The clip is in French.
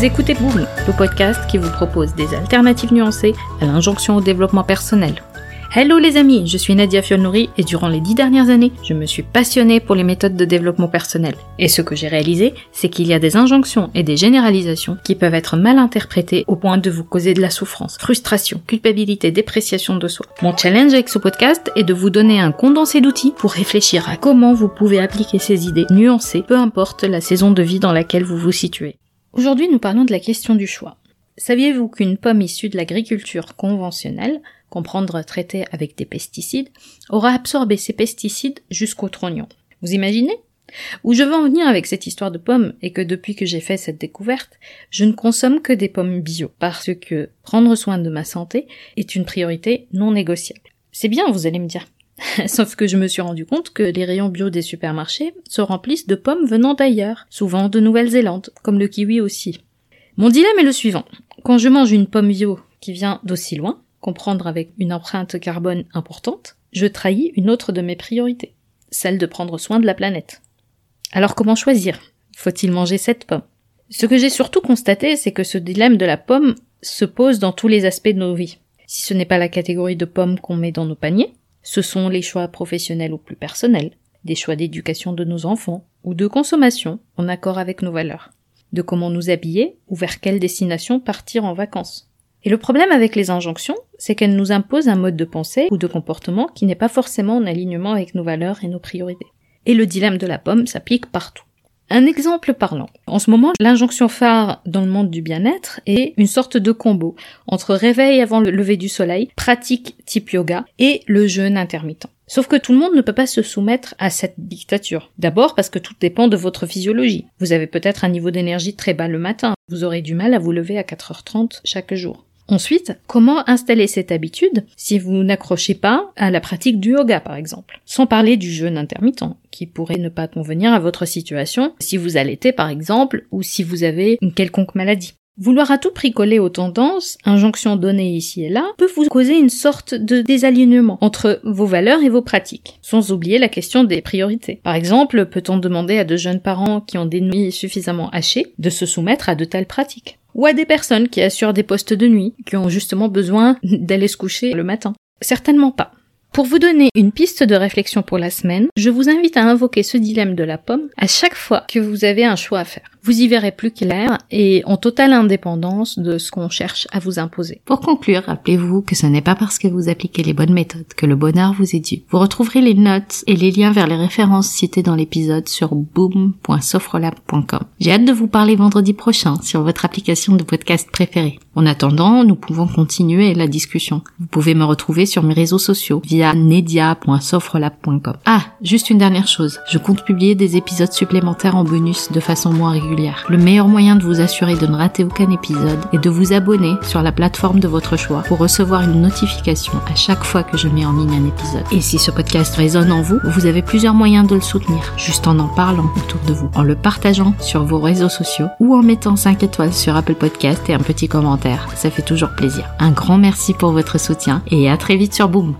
Vous écoutez Boom, le podcast qui vous propose des alternatives nuancées à l'injonction au développement personnel. Hello les amis, je suis Nadia Fiolnouri et durant les dix dernières années, je me suis passionnée pour les méthodes de développement personnel. Et ce que j'ai réalisé, c'est qu'il y a des injonctions et des généralisations qui peuvent être mal interprétées au point de vous causer de la souffrance, frustration, culpabilité, dépréciation de soi. Mon challenge avec ce podcast est de vous donner un condensé d'outils pour réfléchir à comment vous pouvez appliquer ces idées nuancées, peu importe la saison de vie dans laquelle vous vous situez. Aujourd'hui, nous parlons de la question du choix. Saviez-vous qu'une pomme issue de l'agriculture conventionnelle, comprendre traitée avec des pesticides, aura absorbé ces pesticides jusqu'au trognon Vous imaginez? Où je veux en venir avec cette histoire de pommes est que depuis que j'ai fait cette découverte, je ne consomme que des pommes bio, parce que prendre soin de ma santé est une priorité non négociable. C'est bien, vous allez me dire. Sauf que je me suis rendu compte que les rayons bio des supermarchés se remplissent de pommes venant d'ailleurs, souvent de Nouvelle-Zélande, comme le kiwi aussi. Mon dilemme est le suivant. Quand je mange une pomme bio qui vient d'aussi loin, comprendre avec une empreinte carbone importante, je trahis une autre de mes priorités, celle de prendre soin de la planète. Alors comment choisir? Faut-il manger cette pomme? Ce que j'ai surtout constaté, c'est que ce dilemme de la pomme se pose dans tous les aspects de nos vies. Si ce n'est pas la catégorie de pommes qu'on met dans nos paniers, ce sont les choix professionnels ou plus personnels, des choix d'éducation de nos enfants ou de consommation en accord avec nos valeurs de comment nous habiller ou vers quelle destination partir en vacances. Et le problème avec les injonctions, c'est qu'elles nous imposent un mode de pensée ou de comportement qui n'est pas forcément en alignement avec nos valeurs et nos priorités. Et le dilemme de la pomme s'applique partout. Un exemple parlant. En ce moment, l'injonction phare dans le monde du bien-être est une sorte de combo entre réveil avant le lever du soleil, pratique type yoga et le jeûne intermittent. Sauf que tout le monde ne peut pas se soumettre à cette dictature. D'abord parce que tout dépend de votre physiologie. Vous avez peut-être un niveau d'énergie très bas le matin. Vous aurez du mal à vous lever à 4h30 chaque jour. Ensuite, comment installer cette habitude si vous n'accrochez pas à la pratique du yoga par exemple? Sans parler du jeûne intermittent qui pourrait ne pas convenir à votre situation si vous allaitez par exemple ou si vous avez une quelconque maladie. Vouloir à tout prix coller aux tendances, injonctions données ici et là, peut vous causer une sorte de désalignement entre vos valeurs et vos pratiques, sans oublier la question des priorités. Par exemple, peut-on demander à de jeunes parents qui ont des nuits suffisamment hachées de se soumettre à de telles pratiques? Ou à des personnes qui assurent des postes de nuit, qui ont justement besoin d'aller se coucher le matin. Certainement pas. Pour vous donner une piste de réflexion pour la semaine, je vous invite à invoquer ce dilemme de la pomme à chaque fois que vous avez un choix à faire. Vous y verrez plus clair et en totale indépendance de ce qu'on cherche à vous imposer. Pour conclure, rappelez-vous que ce n'est pas parce que vous appliquez les bonnes méthodes que le bonheur vous est dû. Vous retrouverez les notes et les liens vers les références citées dans l'épisode sur boom.sofrelab.com. J'ai hâte de vous parler vendredi prochain sur votre application de podcast préférée. En attendant, nous pouvons continuer la discussion. Vous pouvez me retrouver sur mes réseaux sociaux via nedia.sofrelab.com. Ah, juste une dernière chose. Je compte publier des épisodes supplémentaires en bonus de façon moins le meilleur moyen de vous assurer de ne rater aucun épisode est de vous abonner sur la plateforme de votre choix pour recevoir une notification à chaque fois que je mets en ligne un épisode. Et si ce podcast résonne en vous, vous avez plusieurs moyens de le soutenir, juste en en parlant autour de vous, en le partageant sur vos réseaux sociaux ou en mettant 5 étoiles sur Apple Podcast et un petit commentaire. Ça fait toujours plaisir. Un grand merci pour votre soutien et à très vite sur Boom.